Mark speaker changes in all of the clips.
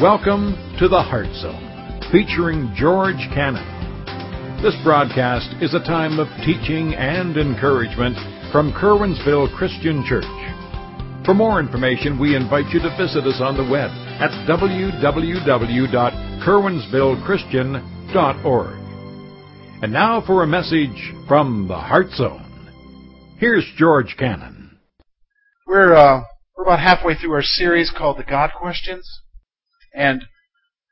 Speaker 1: Welcome to the Heart Zone, featuring George Cannon. This broadcast is a time of teaching and encouragement from Curwensville Christian Church. For more information, we invite you to visit us on the web at www.curwensvillechristian.org. And now for a message from the Heart Zone. Here's George Cannon.
Speaker 2: We're uh, we're about halfway through our series called the God Questions, and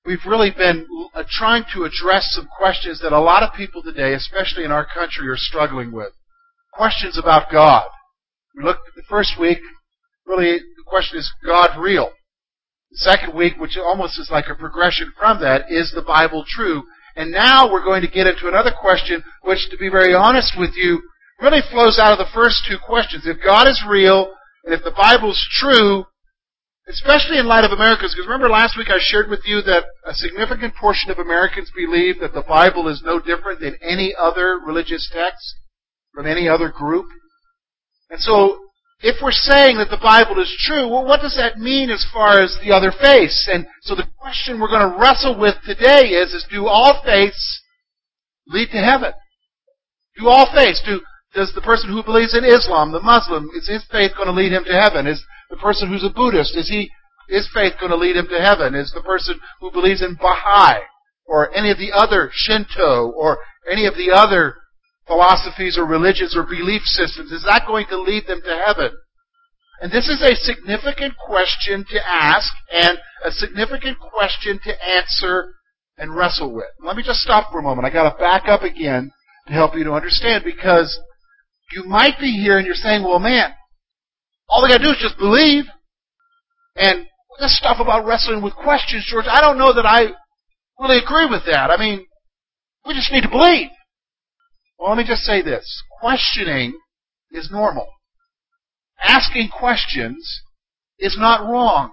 Speaker 2: we've really been uh, trying to address some questions that a lot of people today, especially in our country, are struggling with. Questions about God. We looked at the first week really the question is God real? The second week, which almost is like a progression from that, is the Bible true? And now we're going to get into another question, which, to be very honest with you, really flows out of the first two questions. If God is real, and if the Bible is true, especially in light of Americans, because remember last week I shared with you that a significant portion of Americans believe that the Bible is no different than any other religious text from any other group. And so if we're saying that the Bible is true, well, what does that mean as far as the other faiths? And so the question we're going to wrestle with today is, is do all faiths lead to heaven? Do all faiths, do, does the person who believes in Islam, the Muslim, is his faith going to lead him to heaven? Is the person who's a Buddhist, is he, is faith going to lead him to heaven? Is the person who believes in Baha'i, or any of the other Shinto, or any of the other philosophies or religions or belief systems? Is that going to lead them to heaven? And this is a significant question to ask and a significant question to answer and wrestle with. Let me just stop for a moment. I got to back up again to help you to understand because you might be here and you're saying, well, man, all they got to do is just believe. And this stuff about wrestling with questions, George, I don't know that I really agree with that. I mean, we just need to believe. Well, let me just say this. Questioning is normal. Asking questions is not wrong.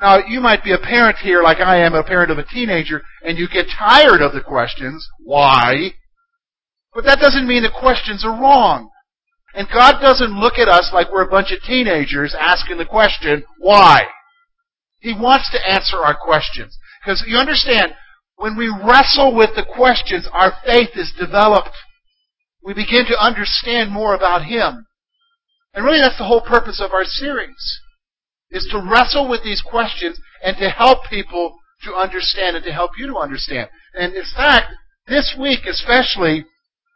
Speaker 2: Now, you might be a parent here like I am, a parent of a teenager, and you get tired of the questions. Why? But that doesn't mean the questions are wrong. And God doesn't look at us like we're a bunch of teenagers asking the question, why? He wants to answer our questions. Because you understand, when we wrestle with the questions, our faith is developed we begin to understand more about Him. And really that's the whole purpose of our series, is to wrestle with these questions and to help people to understand and to help you to understand. And in fact, this week especially,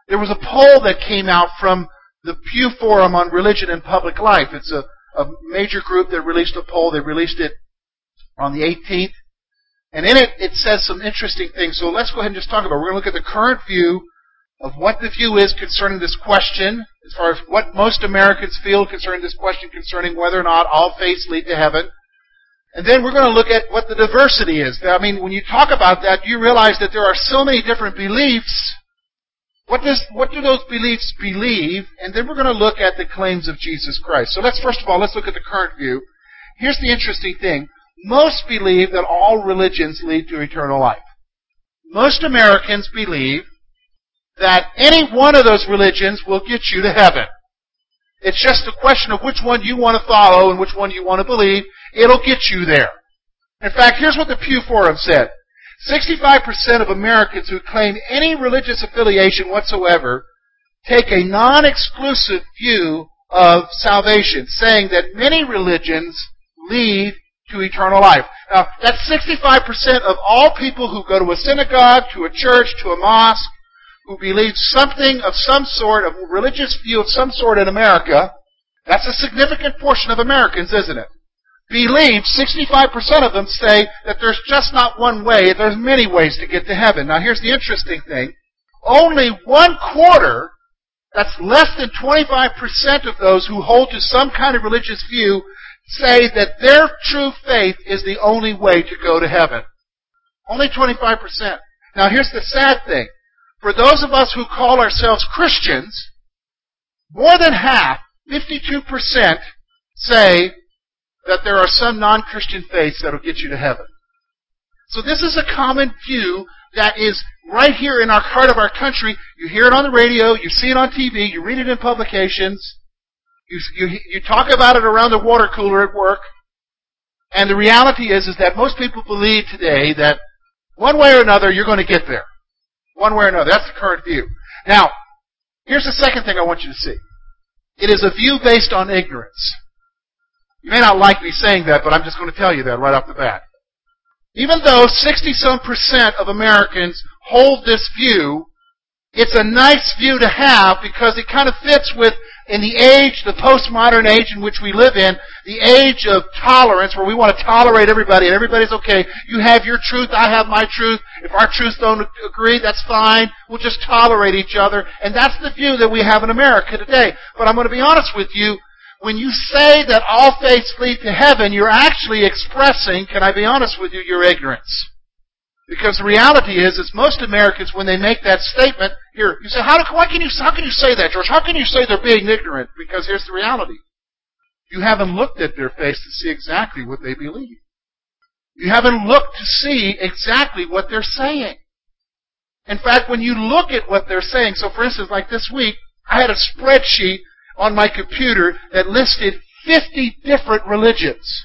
Speaker 2: there was a poll that came out from the Pew Forum on Religion and Public Life. It's a, a major group that released a poll. They released it on the 18th. And in it, it says some interesting things. So let's go ahead and just talk about it. We're going to look at the current view of what the view is concerning this question, as far as what most Americans feel concerning this question concerning whether or not all faiths lead to heaven. And then we're going to look at what the diversity is. I mean, when you talk about that, you realize that there are so many different beliefs. What does, what do those beliefs believe? And then we're going to look at the claims of Jesus Christ. So let's first of all, let's look at the current view. Here's the interesting thing. Most believe that all religions lead to eternal life. Most Americans believe that any one of those religions will get you to heaven. It's just a question of which one you want to follow and which one you want to believe. It'll get you there. In fact, here's what the Pew Forum said. 65% of Americans who claim any religious affiliation whatsoever take a non-exclusive view of salvation, saying that many religions lead to eternal life. Now, that's 65% of all people who go to a synagogue, to a church, to a mosque, who believe something of some sort, of religious view of some sort in America, that's a significant portion of Americans, isn't it? Believe 65% of them say that there's just not one way, there's many ways to get to heaven. Now here's the interesting thing. Only one quarter, that's less than 25% of those who hold to some kind of religious view, say that their true faith is the only way to go to heaven. Only 25%. Now here's the sad thing for those of us who call ourselves Christians, more than half, 52%, say that there are some non-Christian faiths that will get you to heaven. So this is a common view that is right here in our heart of our country. You hear it on the radio, you see it on TV, you read it in publications, you, you, you talk about it around the water cooler at work. And the reality is, is that most people believe today that one way or another you're going to get there. One way or another. That's the current view. Now, here's the second thing I want you to see. It is a view based on ignorance. You may not like me saying that, but I'm just going to tell you that right off the bat. Even though 60 some percent of Americans hold this view, it's a nice view to have because it kind of fits with in the age, the postmodern age in which we live in, the age of tolerance where we want to tolerate everybody and everybody's okay. You have your truth, I have my truth. If our truths don't agree, that's fine. We'll just tolerate each other. And that's the view that we have in America today. But I'm going to be honest with you. When you say that all faiths lead to heaven, you're actually expressing, can I be honest with you, your ignorance. Because the reality is, is most Americans, when they make that statement, here, you say, how, do, why can you, how can you say that, George? How can you say they're being ignorant? Because here's the reality. You haven't looked at their face to see exactly what they believe. You haven't looked to see exactly what they're saying. In fact, when you look at what they're saying, so for instance, like this week, I had a spreadsheet on my computer that listed 50 different religions.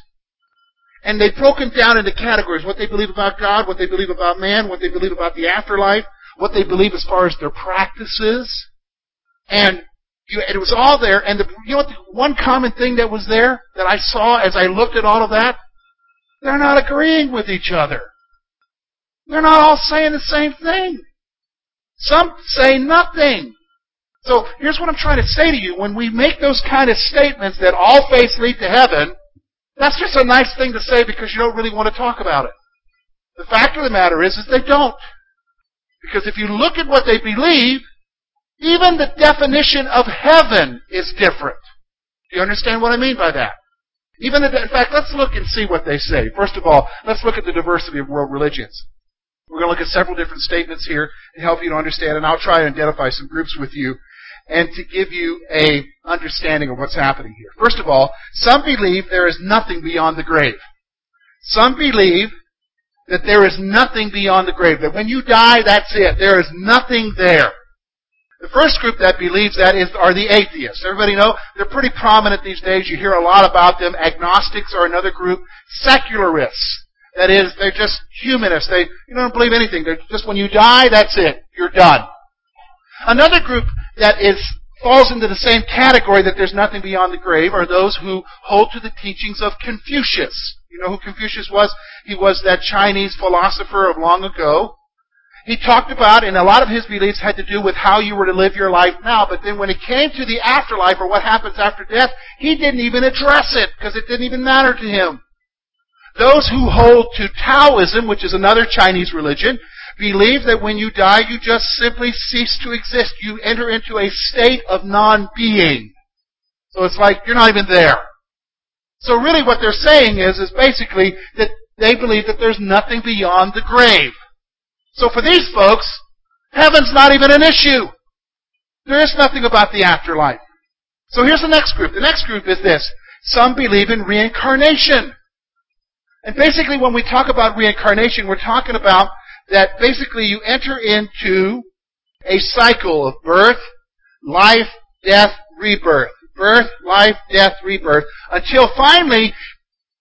Speaker 2: And they broke them down into categories what they believe about God, what they believe about man, what they believe about the afterlife, what they believe as far as their practices. And it was all there. And the, you know what? The one common thing that was there that I saw as I looked at all of that? They're not agreeing with each other. They're not all saying the same thing. Some say nothing. So here's what I'm trying to say to you. When we make those kind of statements that all faiths lead to heaven, that's just a nice thing to say because you don't really want to talk about it. The fact of the matter is, is they don't. Because if you look at what they believe, even the definition of heaven is different. Do you understand what I mean by that? Even the, in fact, let's look and see what they say. First of all, let's look at the diversity of world religions. We're going to look at several different statements here to help you to understand, and I'll try and identify some groups with you and to give you a understanding of what's happening here. First of all, some believe there is nothing beyond the grave. Some believe that there is nothing beyond the grave. That when you die, that's it. There is nothing there. The first group that believes that is are the atheists. Everybody know they're pretty prominent these days. You hear a lot about them. Agnostics are another group. Secularists. That is, they're just humanists. They you don't believe anything. They're just when you die, that's it. You're done. Another group that is falls into the same category that there's nothing beyond the grave are those who hold to the teachings of Confucius. You know who Confucius was? He was that Chinese philosopher of long ago. He talked about, and a lot of his beliefs had to do with how you were to live your life now, but then when it came to the afterlife or what happens after death, he didn't even address it because it didn't even matter to him. Those who hold to Taoism, which is another Chinese religion, believe that when you die, you just simply cease to exist. You enter into a state of non-being. So it's like you're not even there. So really what they're saying is, is basically that they believe that there's nothing beyond the grave. So for these folks, heaven's not even an issue. There is nothing about the afterlife. So here's the next group. The next group is this. Some believe in reincarnation. And basically when we talk about reincarnation, we're talking about that basically you enter into a cycle of birth, life, death, rebirth. Birth, life, death, rebirth. Until finally,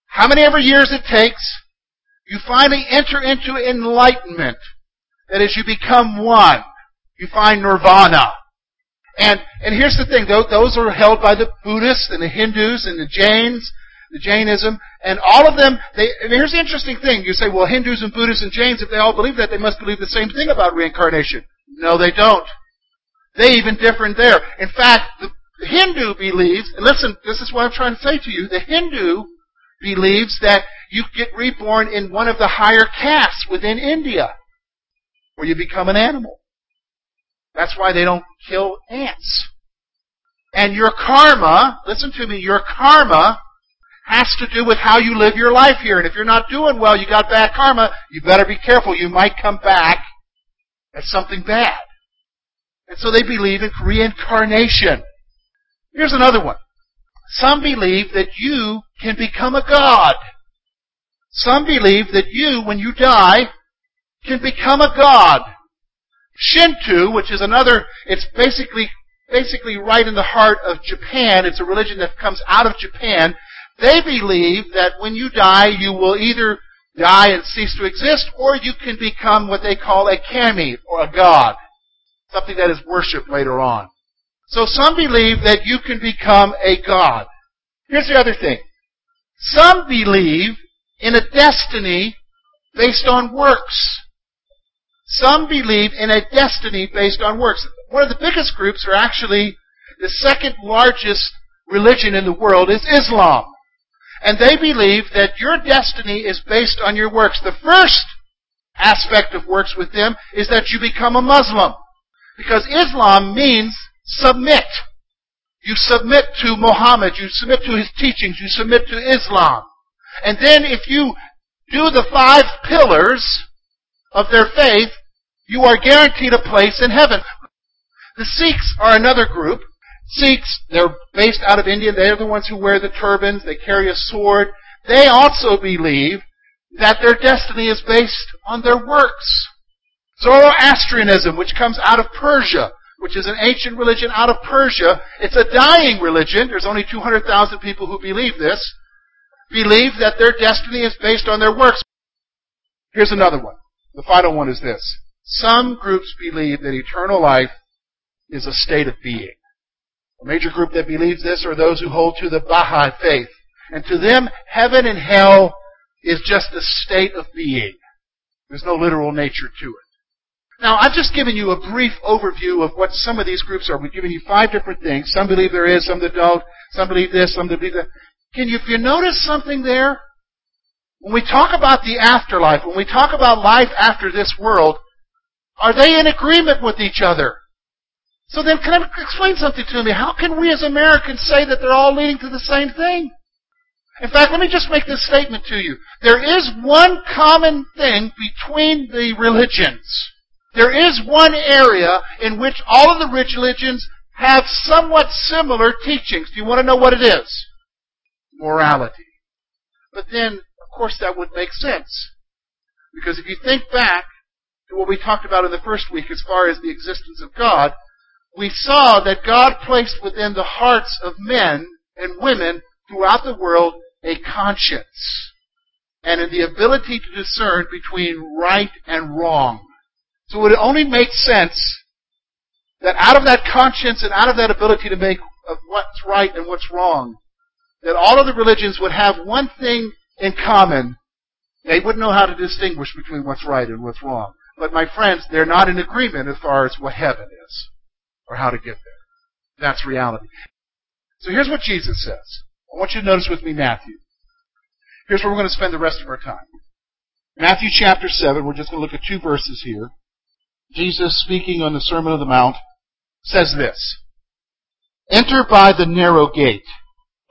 Speaker 2: how many ever years it takes, you finally enter into enlightenment. That is, you become one. You find nirvana. And, and here's the thing, those are held by the Buddhists and the Hindus and the Jains the Jainism, and all of them, they, here's the interesting thing. You say, well, Hindus and Buddhists and Jains, if they all believe that, they must believe the same thing about reincarnation. No, they don't. They even differ in there. In fact, the Hindu believes, and listen, this is what I'm trying to say to you, the Hindu believes that you get reborn in one of the higher castes within India, where you become an animal. That's why they don't kill ants. And your karma, listen to me, your karma has to do with how you live your life here. And if you're not doing well, you got bad karma, you better be careful. You might come back as something bad. And so they believe in reincarnation. Here's another one. Some believe that you can become a god. Some believe that you, when you die, can become a god. Shinto, which is another, it's basically, basically right in the heart of Japan. It's a religion that comes out of Japan They believe that when you die, you will either die and cease to exist, or you can become what they call a kami, or a god. Something that is worshipped later on. So some believe that you can become a god. Here's the other thing. Some believe in a destiny based on works. Some believe in a destiny based on works. One of the biggest groups are actually the second largest religion in the world is Islam. And they believe that your destiny is based on your works. The first aspect of works with them is that you become a Muslim. Because Islam means submit. You submit to Muhammad, you submit to his teachings, you submit to Islam. And then if you do the five pillars of their faith, you are guaranteed a place in heaven. The Sikhs are another group. Sikhs, they're based out of India. They're the ones who wear the turbans. They carry a sword. They also believe that their destiny is based on their works. Zoroastrianism, which comes out of Persia, which is an ancient religion out of Persia, it's a dying religion. There's only 200,000 people who believe this. Believe that their destiny is based on their works. Here's another one. The final one is this. Some groups believe that eternal life is a state of being. A major group that believes this are those who hold to the Baha'i faith. And to them, heaven and hell is just a state of being. There's no literal nature to it. Now, I've just given you a brief overview of what some of these groups are. We've given you five different things. Some believe there is, some that don't. Some believe this, some believe that. Can you, if you notice something there? When we talk about the afterlife, when we talk about life after this world, are they in agreement with each other? So then, can I explain something to me? How can we as Americans say that they're all leading to the same thing? In fact, let me just make this statement to you. There is one common thing between the religions. There is one area in which all of the religions have somewhat similar teachings. Do you want to know what it is? Morality. But then, of course, that would make sense. Because if you think back to what we talked about in the first week as far as the existence of God, we saw that God placed within the hearts of men and women throughout the world a conscience and in the ability to discern between right and wrong. So it only makes sense that out of that conscience and out of that ability to make of what's right and what's wrong, that all of the religions would have one thing in common. They wouldn't know how to distinguish between what's right and what's wrong. But my friends, they're not in agreement as far as what heaven is or how to get there. That's reality. So here's what Jesus says. I want you to notice with me Matthew. Here's where we're going to spend the rest of our time. Matthew chapter 7, we're just going to look at two verses here. Jesus, speaking on the Sermon on the Mount, says this Enter by the narrow gate,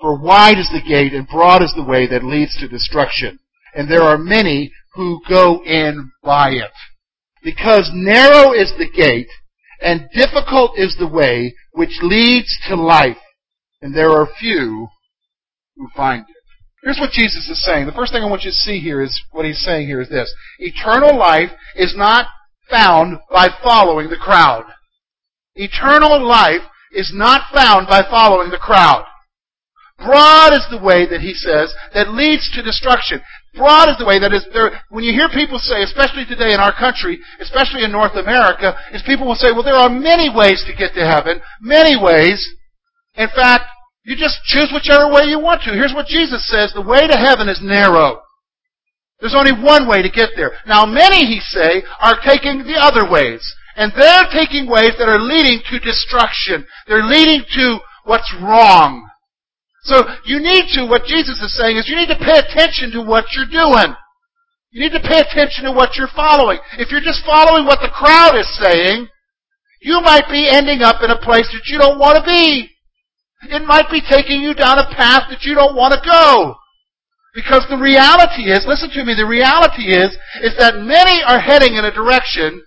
Speaker 2: for wide is the gate and broad is the way that leads to destruction, and there are many who go in by it. Because narrow is the gate and difficult is the way which leads to life, and there are few who find it. Here's what Jesus is saying. The first thing I want you to see here is what he's saying here is this. Eternal life is not found by following the crowd. Eternal life is not found by following the crowd. Broad is the way that he says that leads to destruction. Broad is the way that is there. When you hear people say, especially today in our country, especially in North America, is people will say, well, there are many ways to get to heaven. Many ways. In fact, you just choose whichever way you want to. Here's what Jesus says. The way to heaven is narrow. There's only one way to get there. Now many, he say, are taking the other ways. And they're taking ways that are leading to destruction. They're leading to what's wrong. So you need to, what Jesus is saying is you need to pay attention to what you're doing. You need to pay attention to what you're following. If you're just following what the crowd is saying, you might be ending up in a place that you don't want to be. It might be taking you down a path that you don't want to go. Because the reality is, listen to me, the reality is, is that many are heading in a direction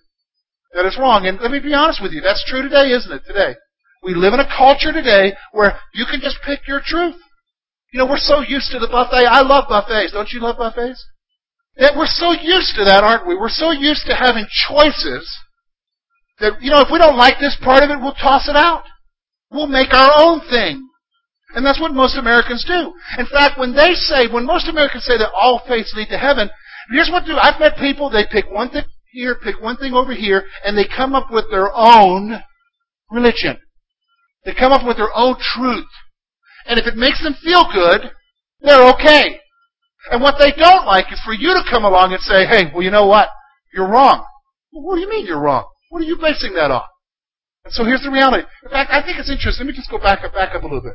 Speaker 2: that is wrong. And let me be honest with you, that's true today, isn't it? Today. We live in a culture today where you can just pick your truth. You know, we're so used to the buffet. I love buffets. Don't you love buffets? That we're so used to that, aren't we? We're so used to having choices that, you know, if we don't like this part of it, we'll toss it out. We'll make our own thing. And that's what most Americans do. In fact, when they say, when most Americans say that all faiths lead to heaven, here's what do. I've met people, they pick one thing here, pick one thing over here, and they come up with their own religion. They come up with their own truth. And if it makes them feel good, they're okay. And what they don't like is for you to come along and say, hey, well, you know what? You're wrong. Well, what do you mean you're wrong? What are you basing that on? And so here's the reality. In fact, I think it's interesting. Let me just go back up, back up a little bit.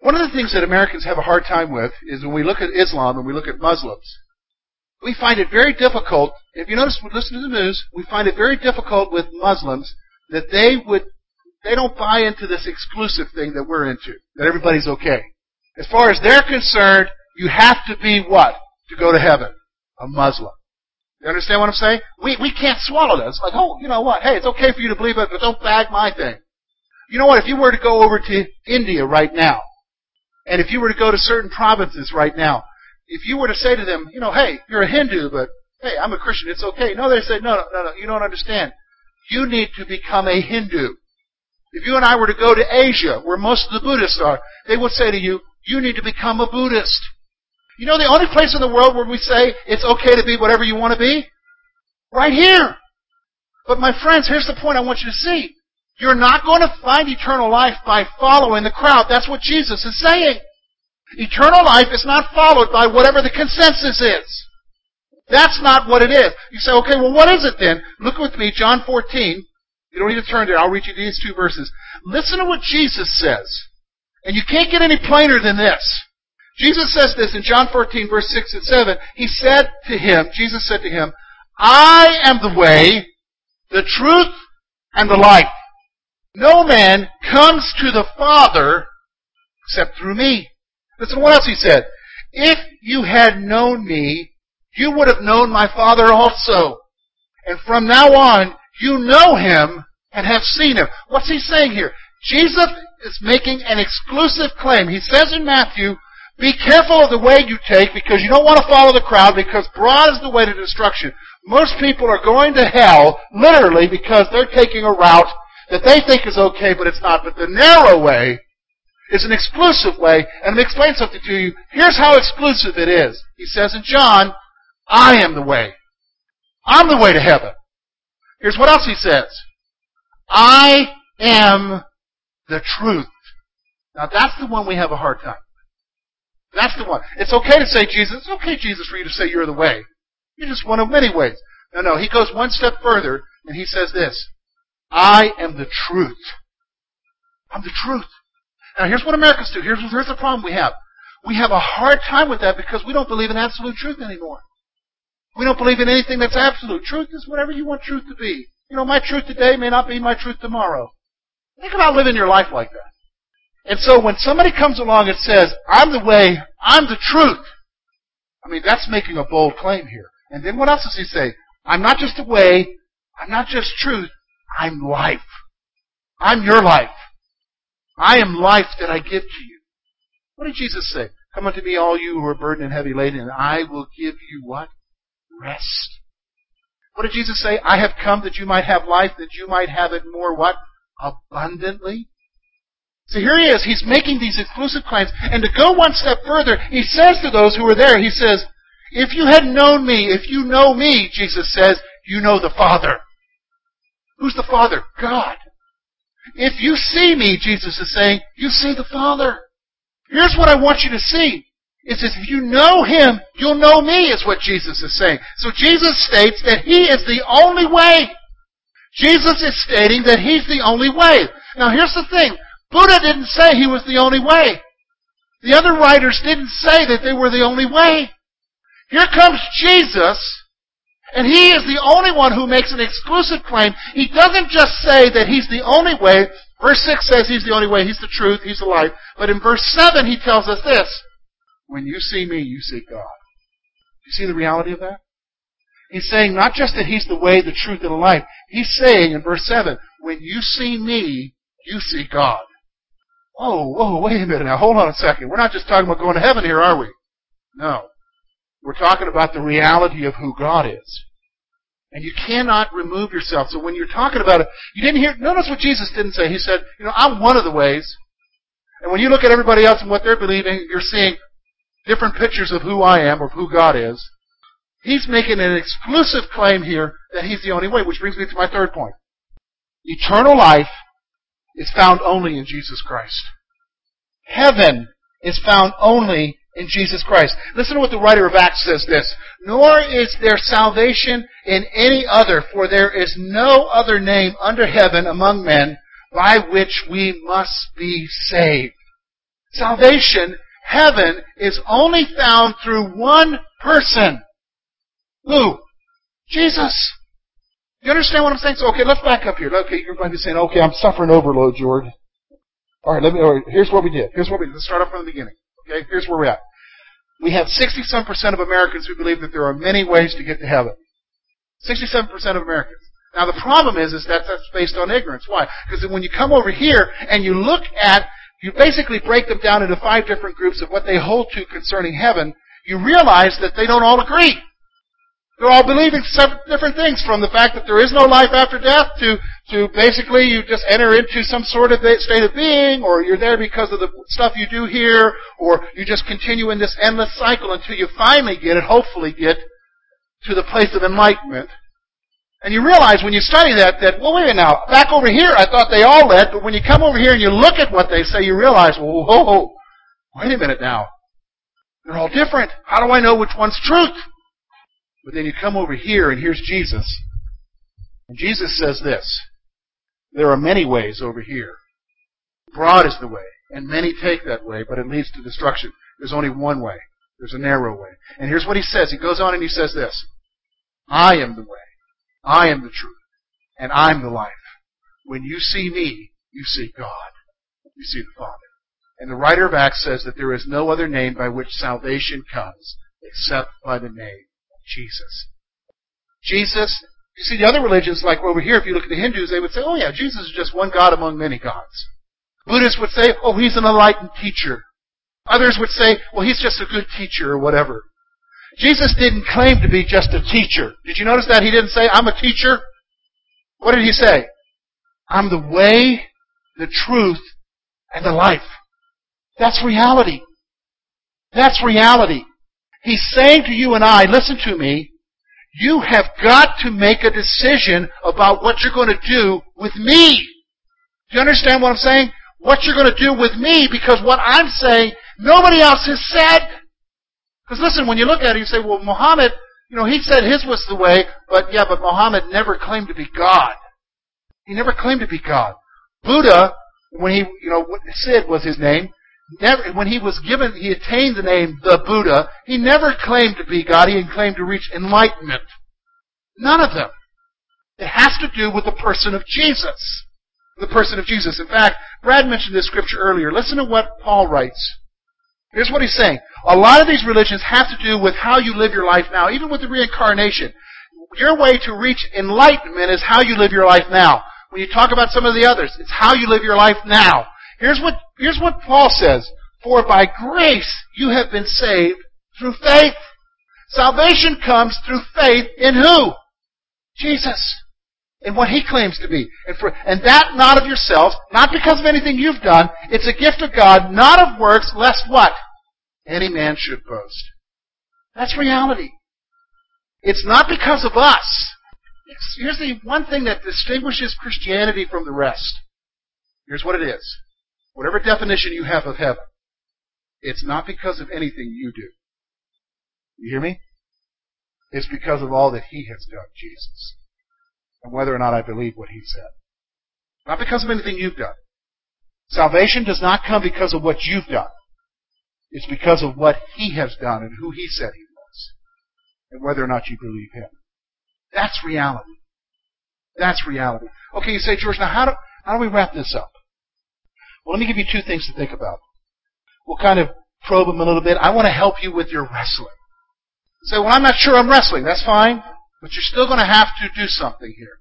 Speaker 2: One of the things that Americans have a hard time with is when we look at Islam and we look at Muslims, we find it very difficult. If you notice, we listen to the news, we find it very difficult with Muslims that they would, they don't buy into this exclusive thing that we're into, that everybody's okay. As far as they're concerned, you have to be what? To go to heaven. A Muslim. You understand what I'm saying? We, we can't swallow that. It's like, oh, you know what? Hey, it's okay for you to believe it, but don't bag my thing. You know what? If you were to go over to India right now, and if you were to go to certain provinces right now, if you were to say to them, you know, hey, you're a Hindu, but hey, I'm a Christian, it's okay. No, they say, no, no, no, no, you don't understand. You need to become a Hindu. If you and I were to go to Asia, where most of the Buddhists are, they would say to you, you need to become a Buddhist. You know the only place in the world where we say it's okay to be whatever you want to be? Right here. But my friends, here's the point I want you to see. You're not going to find eternal life by following the crowd. That's what Jesus is saying. Eternal life is not followed by whatever the consensus is. That's not what it is. You say, okay, well what is it then? Look with me, John 14. You don't need to turn there. I'll read you these two verses. Listen to what Jesus says. And you can't get any plainer than this. Jesus says this in John 14 verse 6 and 7. He said to him, Jesus said to him, I am the way, the truth, and the life. No man comes to the Father except through me. Listen to what else he said. If you had known me, you would have known my Father also. And from now on, you know him and have seen him. What's he saying here? Jesus is making an exclusive claim. He says in Matthew, be careful of the way you take because you don't want to follow the crowd because broad is the way to destruction. Most people are going to hell literally because they're taking a route that they think is okay but it's not. But the narrow way is an exclusive way and let me explain something to you. Here's how exclusive it is. He says in John, I am the way. I'm the way to heaven. Here's what else he says. I am the truth. Now that's the one we have a hard time. with. That's the one. It's okay to say Jesus. It's okay, Jesus, for you to say you're the way. You're just one of many ways. No, no. He goes one step further and he says this. I am the truth. I'm the truth. Now here's what Americans do. Here's, here's the problem we have. We have a hard time with that because we don't believe in absolute truth anymore. We don't believe in anything that's absolute. Truth is whatever you want truth to be. You know, my truth today may not be my truth tomorrow. Think about living your life like that. And so when somebody comes along and says, I'm the way, I'm the truth, I mean, that's making a bold claim here. And then what else does he say? I'm not just a way, I'm not just truth, I'm life. I'm your life. I am life that I give to you. What did Jesus say? Come unto me, all you who are burdened and heavy laden, and I will give you what? Rest. What did Jesus say? I have come that you might have life, that you might have it more what? Abundantly. So here he is. He's making these exclusive claims. And to go one step further, he says to those who are there, he says, if you had known me, if you know me, Jesus says, you know the Father. Who's the Father? God. If you see me, Jesus is saying, you see the Father. Here's what I want you to see. Is if you know Him, you'll know me, is what Jesus is saying. So Jesus states that He is the only way. Jesus is stating that He's the only way. Now here's the thing. Buddha didn't say he was the only way. The other writers didn't say that they were the only way. Here comes Jesus, and he is the only one who makes an exclusive claim. He doesn't just say that he's the only way. Verse 6 says he's the only way, he's the truth, he's the life. But in verse 7 he tells us this. When you see me, you see God. You see the reality of that? He's saying not just that he's the way, the truth, and the life. He's saying in verse 7, when you see me, you see God. Oh, whoa, wait a minute now. Hold on a second. We're not just talking about going to heaven here, are we? No. We're talking about the reality of who God is. And you cannot remove yourself. So when you're talking about it, you didn't hear, notice what Jesus didn't say. He said, you know, I'm one of the ways. And when you look at everybody else and what they're believing, you're seeing different pictures of who I am or who God is. He's making an exclusive claim here that He's the only way, which brings me to my third point. Eternal life is found only in Jesus Christ. Heaven is found only in Jesus Christ. Listen to what the writer of Acts says this. Nor is there salvation in any other, for there is no other name under heaven among men by which we must be saved. Salvation, heaven, is only found through one person. Who? Jesus. You understand what I'm saying? So, okay, let's back up here. Okay, you're going to be saying, okay, I'm suffering overload, George. All right, let me. All right, here's what we did. Here's what we. Did. Let's start off from the beginning. Okay, here's where we're at. We have 67 percent of Americans who believe that there are many ways to get to heaven. 67 percent of Americans. Now the problem is, is that that's based on ignorance. Why? Because when you come over here and you look at, you basically break them down into five different groups of what they hold to concerning heaven. You realize that they don't all agree. They're all believing different things, from the fact that there is no life after death to, to basically you just enter into some sort of state of being, or you're there because of the stuff you do here, or you just continue in this endless cycle until you finally get it, hopefully get to the place of enlightenment. And you realize when you study that, that, well, wait a minute now, back over here I thought they all led, but when you come over here and you look at what they say, you realize, well, whoa, wait a minute now. They're all different. How do I know which one's truth? But then you come over here and here's Jesus. And Jesus says this. There are many ways over here. Broad is the way, and many take that way, but it leads to destruction. There's only one way. There's a narrow way. And here's what he says. He goes on and he says this. I am the way. I am the truth. And I'm the life. When you see me, you see God. You see the Father. And the writer of Acts says that there is no other name by which salvation comes except by the name of Jesus. Jesus, you see the other religions, like over here, if you look at the Hindus, they would say, oh yeah, Jesus is just one God among many gods. Buddhists would say, oh, he's an enlightened teacher. Others would say, well, he's just a good teacher or whatever. Jesus didn't claim to be just a teacher. Did you notice that? He didn't say, I'm a teacher. What did he say? I'm the way, the truth, and the life. That's reality. That's reality. He's saying to you and I, listen to me, you have got to make a decision about what you're going to do with me. Do you understand what I'm saying? What you're going to do with me because what I'm saying, nobody else has said. Because listen, when you look at it, you say, well, Muhammad, you know, he said his was the way, but yeah, but Muhammad never claimed to be God. He never claimed to be God. Buddha, when he, you know, Sid was his name, never, when he was given, he attained the name the Buddha, he never claimed to be God, he claimed to reach enlightenment. None of them. It has to do with the person of Jesus. The person of Jesus. In fact, Brad mentioned this scripture earlier. Listen to what Paul writes. Here's what he's saying. A lot of these religions have to do with how you live your life now, even with the reincarnation. Your way to reach enlightenment is how you live your life now. When you talk about some of the others, it's how you live your life now. Here's what, here's what Paul says. For by grace you have been saved through faith. Salvation comes through faith in who? Jesus. In what he claims to be. And, for, and that not of yourselves, not because of anything you've done. It's a gift of God, not of works, lest what? Any man should boast. That's reality. It's not because of us. Here's the one thing that distinguishes Christianity from the rest. Here's what it is whatever definition you have of heaven, it's not because of anything you do. You hear me? It's because of all that He has done, Jesus. And whether or not I believe what He said. Not because of anything you've done. Salvation does not come because of what you've done. It's because of what He has done and who He said He was. And whether or not you believe Him. That's reality. That's reality. Okay, you say, George, now how do, how do we wrap this up? Well, let me give you two things to think about. We'll kind of probe them a little bit. I want to help you with your wrestling. Say, well, I'm not sure I'm wrestling. That's fine. But you're still going to have to do something here.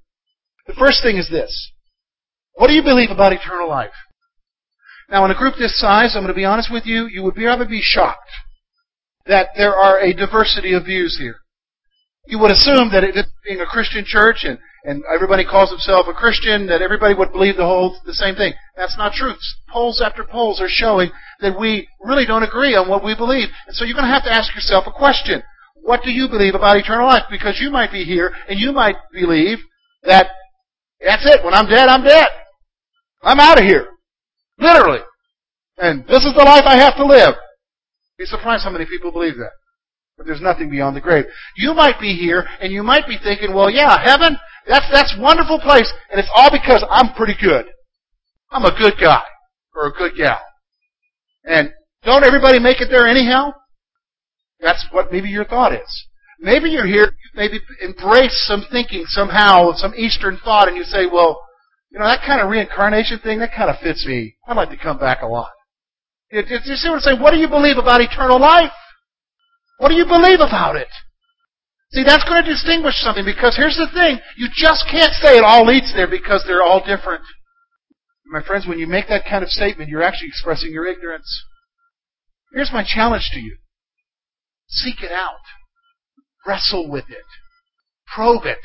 Speaker 2: The first thing is this. What do you believe about eternal life? Now, in a group this size, I'm going to be honest with you, you would rather be shocked that there are a diversity of views here. you would assume that it being a Christian church and, and everybody calls himself a Christian, that everybody would believe the whole the same thing. That's not true. Polls after polls are showing that we really don't agree on what we believe. And so you're going to have to ask yourself a question. What do you believe about eternal life? Because you might be here and you might believe that that's it. When I'm dead, I'm dead. I'm out of here. Literally. And this is the life I have to live. Be surprised how many people believe that. But there's nothing beyond the grave. You might be here and you might be thinking, well, yeah, heaven, that's, that's wonderful place, and it's all because I'm pretty good. I'm a good guy or a good gal. And don't everybody make it there anyhow? That's what maybe your thought is. Maybe you're here, maybe embrace some thinking somehow, some Eastern thought, and you say, well, you know, that kind of reincarnation thing, that kind of fits me. I'd like to come back a lot. You, you see what I'm saying? What do you believe about eternal life? What do you believe about it? See, that's going to distinguish something because here's the thing. You just can't say it all leads there because they're all different. My friends, when you make that kind of statement, you're actually expressing your ignorance. Here's my challenge to you. Seek it out. Wrestle with it. Probe it.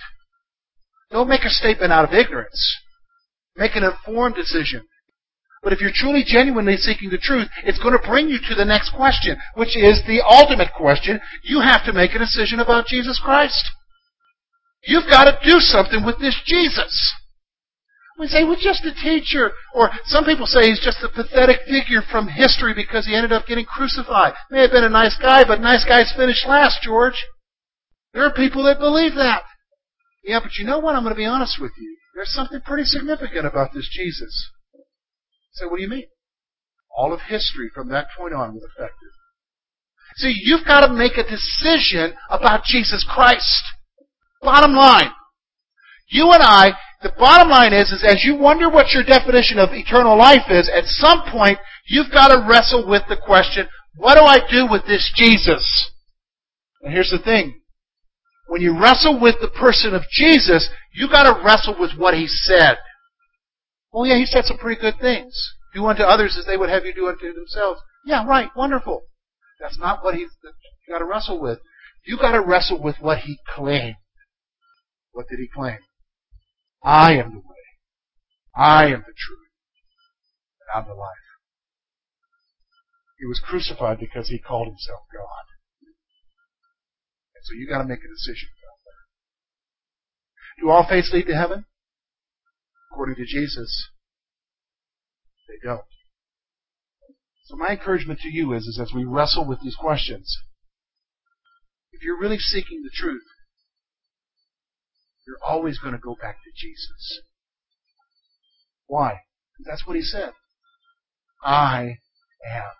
Speaker 2: Don't make a statement out of ignorance. Make an informed decision. But if you're truly genuinely seeking the truth, it's going to bring you to the next question, which is the ultimate question. You have to make a decision about Jesus Christ. You've got to do something with this Jesus. We say, well, just a teacher. Or some people say he's just a pathetic figure from history because he ended up getting crucified. May have been a nice guy, but nice guys finish last, George. There are people that believe that. Yeah, but you know what? I'm going to be honest with you. There's something pretty significant about this Jesus. So what do you mean? All of history from that point on was affected. See, you've got to make a decision about Jesus Christ. Bottom line. You and I, the bottom line is, is as you wonder what your definition of eternal life is, at some point, you've got to wrestle with the question, what do I do with this Jesus? And here's the thing. When you wrestle with the person of Jesus, you've got to wrestle with what he said. Well, yeah, he said some pretty good things. Do unto others as they would have you do unto themselves. Yeah, right, wonderful. That's not what he's, you gotta wrestle with. You gotta wrestle with what he claimed. What did he claim? I am the way. I am the truth. And I'm the life. He was crucified because he called himself God. And so you gotta make a decision about that. Do all faiths lead to heaven? according to Jesus, they don't. So my encouragement to you is, is as we wrestle with these questions, if you're really seeking the truth, you're always going to go back to Jesus. Why? That's what he said. I am.